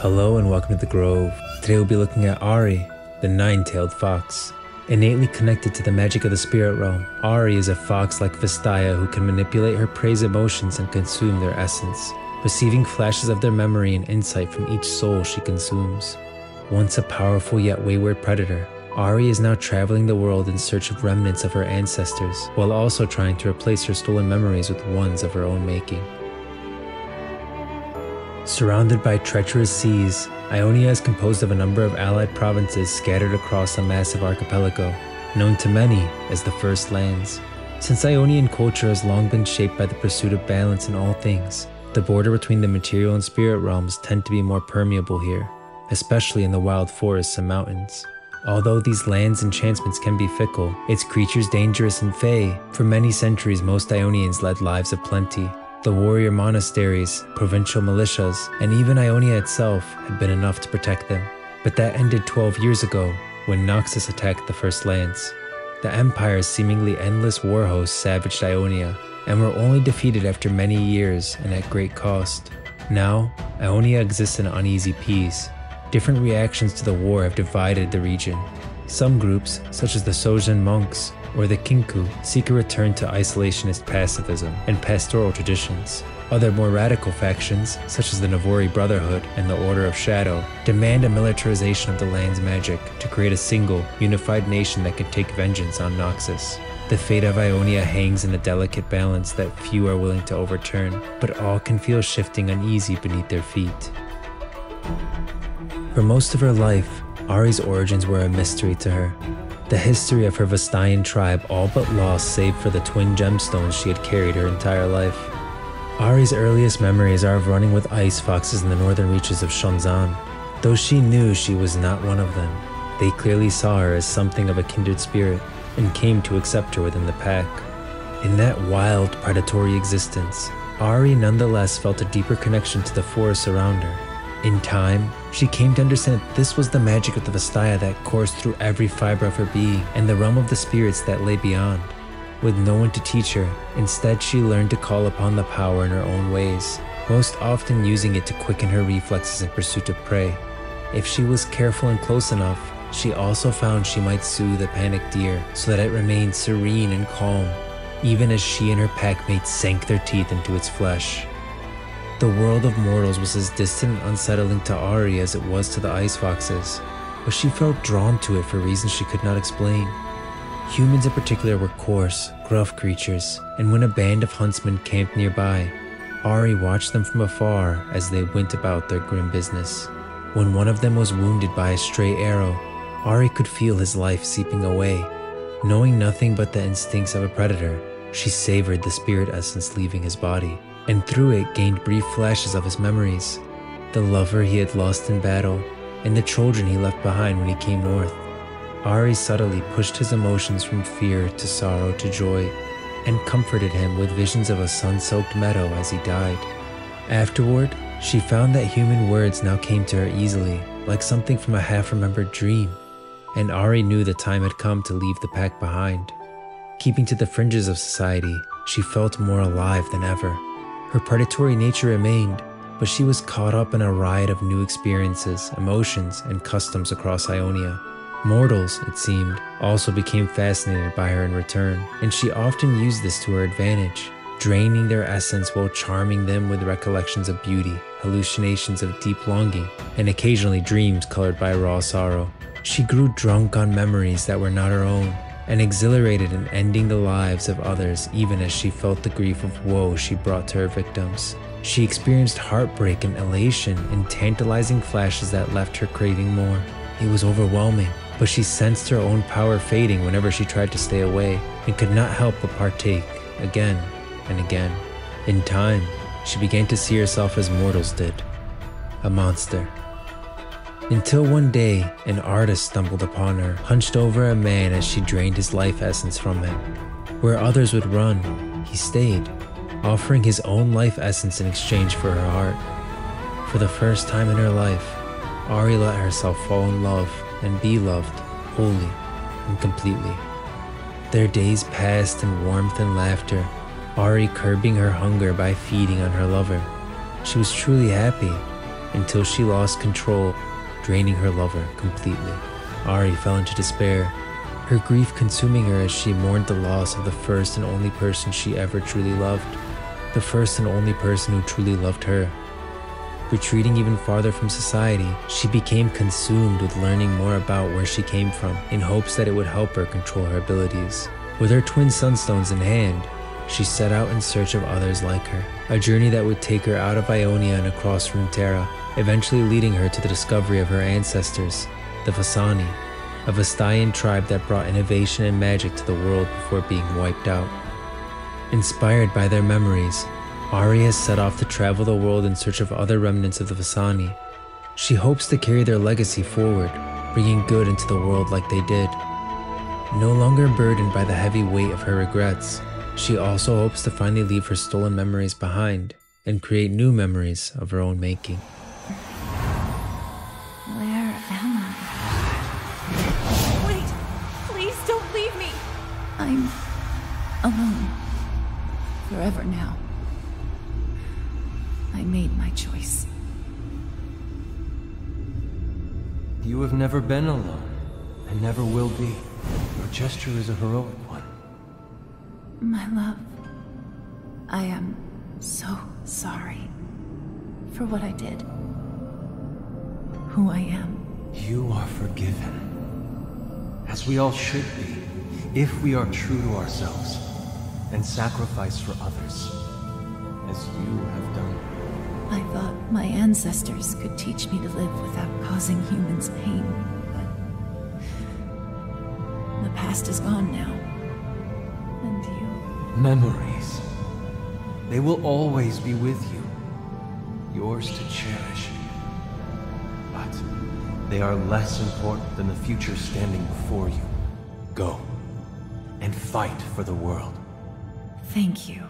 Hello and welcome to the Grove. Today we'll be looking at Ahri, the nine tailed fox. Innately connected to the magic of the spirit realm, Ahri is a fox like Vastaya who can manipulate her prey's emotions and consume their essence, receiving flashes of their memory and insight from each soul she consumes. Once a powerful yet wayward predator, Ahri is now traveling the world in search of remnants of her ancestors, while also trying to replace her stolen memories with ones of her own making. Surrounded by treacherous seas, Ionia is composed of a number of allied provinces scattered across a massive archipelago, known to many as the First Lands. Since Ionian culture has long been shaped by the pursuit of balance in all things, the border between the material and spirit realms tend to be more permeable here, especially in the wild forests and mountains. Although these lands' enchantments can be fickle, its creatures dangerous and fey, for many centuries most Ionians led lives of plenty, the warrior monasteries, provincial militias, and even Ionia itself had been enough to protect them. But that ended 12 years ago when Noxus attacked the First Lands. The Empire's seemingly endless war hosts savaged Ionia and were only defeated after many years and at great cost. Now, Ionia exists in uneasy peace. Different reactions to the war have divided the region. Some groups, such as the Shojin monks, or the Kinkou seek a return to isolationist pacifism and pastoral traditions. Other more radical factions, such as the Navori Brotherhood and the Order of Shadow, demand a militarization of the land's magic to create a single, unified nation that can take vengeance on Noxus. The fate of Ionia hangs in a delicate balance that few are willing to overturn, but all can feel shifting uneasy beneath their feet. For most of her life, Ahri's origins were a mystery to her, the history of her Vastayan tribe all but lost save for the twin gemstones she had carried her entire life. Ahri's earliest memories are of running with ice foxes in the northern reaches of Shon-Xan. Though she knew she was not one of them, they clearly saw her as something of a kindred spirit and came to accept her within the pack. In that wild, predatory existence, Ahri nonetheless felt a deeper connection to the forest around her in time, she came to understand that this was the magic of the Vastaya that coursed through every fiber of her being and the realm of the spirits that lay beyond. With no one to teach her, instead she learned to call upon the power in her own ways, most often using it to quicken her reflexes in pursuit of prey. If she was careful and close enough, she also found she might soothe the panicked deer so that it remained serene and calm, even as she and her packmates sank their teeth into its flesh. The world of mortals was as distant and unsettling to Ahri as it was to the ice foxes, but she felt drawn to it for reasons she could not explain. Humans in particular were coarse, gruff creatures, and when a band of huntsmen camped nearby, Ahri watched them from afar as they went about their grim business. When one of them was wounded by a stray arrow, Ahri could feel his life seeping away. Knowing nothing but the instincts of a predator, she savored the spirit essence leaving his body and through it gained brief flashes of his memories the lover he had lost in battle, and the children he left behind when he came north. Ahri subtly pushed his emotions from fear to sorrow to joy, and comforted him with visions of a sun soaked meadow as he died. Afterward, she found that human words now came to her easily, like something from a half remembered dream, and Ahri knew the time had come to leave the pack behind. Keeping to the fringes of society, she felt more alive than ever. Her predatory nature remained, but she was caught up in a riot of new experiences, emotions, and customs across Ionia. Mortals, it seemed, also became fascinated by her in return, and she often used this to her advantage, draining their essence while charming them with recollections of beauty, hallucinations of deep longing, and occasionally dreams colored by raw sorrow. She grew drunk on memories that were not her own, and exhilarated in ending the lives of others even as she felt the grief of woe she brought to her victims. She experienced heartbreak and elation in tantalizing flashes that left her craving more. It was overwhelming, but she sensed her own power fading whenever she tried to stay away and could not help but partake again and again. In time, she began to see herself as mortals did a monster until one day, an artist stumbled upon her, hunched over a man as she drained his life essence from him. Where others would run, he stayed, offering his own life essence in exchange for her heart. For the first time in her life, Ahri let herself fall in love and be loved wholly and completely. Their days passed in warmth and laughter, Ahri curbing her hunger by feeding on her lover. She was truly happy until she lost control, draining her lover completely. Ahri fell into despair, her grief consuming her as she mourned the loss of the first and only person she ever truly loved, the first and only person who truly loved her. Retreating even farther from society, she became consumed with learning more about where she came from in hopes that it would help her control her abilities. With her twin sunstones in hand, she set out in search of others like her, a journey that would take her out of Ionia and across Runeterra, eventually leading her to the discovery of her ancestors, the Vistani, a Vastayan tribe that brought innovation and magic to the world before being wiped out. Inspired by their memories, Ahri has set off to travel the world in search of other remnants of the Vistani. She hopes to carry their legacy forward, bringing good into the world like they did. No longer burdened by the heavy weight of her regrets, she also hopes to finally leave her stolen memories behind and create new memories of her own making. Where am I? Wait! Please don't leave me! I'm alone. Forever now. I made my choice. You have never been alone, and never will be. Your gesture is a heroic one. My love, I am so sorry for what I did. Who I am. You are forgiven. As we all should be, if we are true to ourselves, and sacrifice for others, as you have done. I thought my ancestors could teach me to live without causing humans pain, but... The past is gone now. And you... Memories. They will always be with you. Yours to cherish. But they are less important than the future standing before you. Go. And fight for the world. Thank you.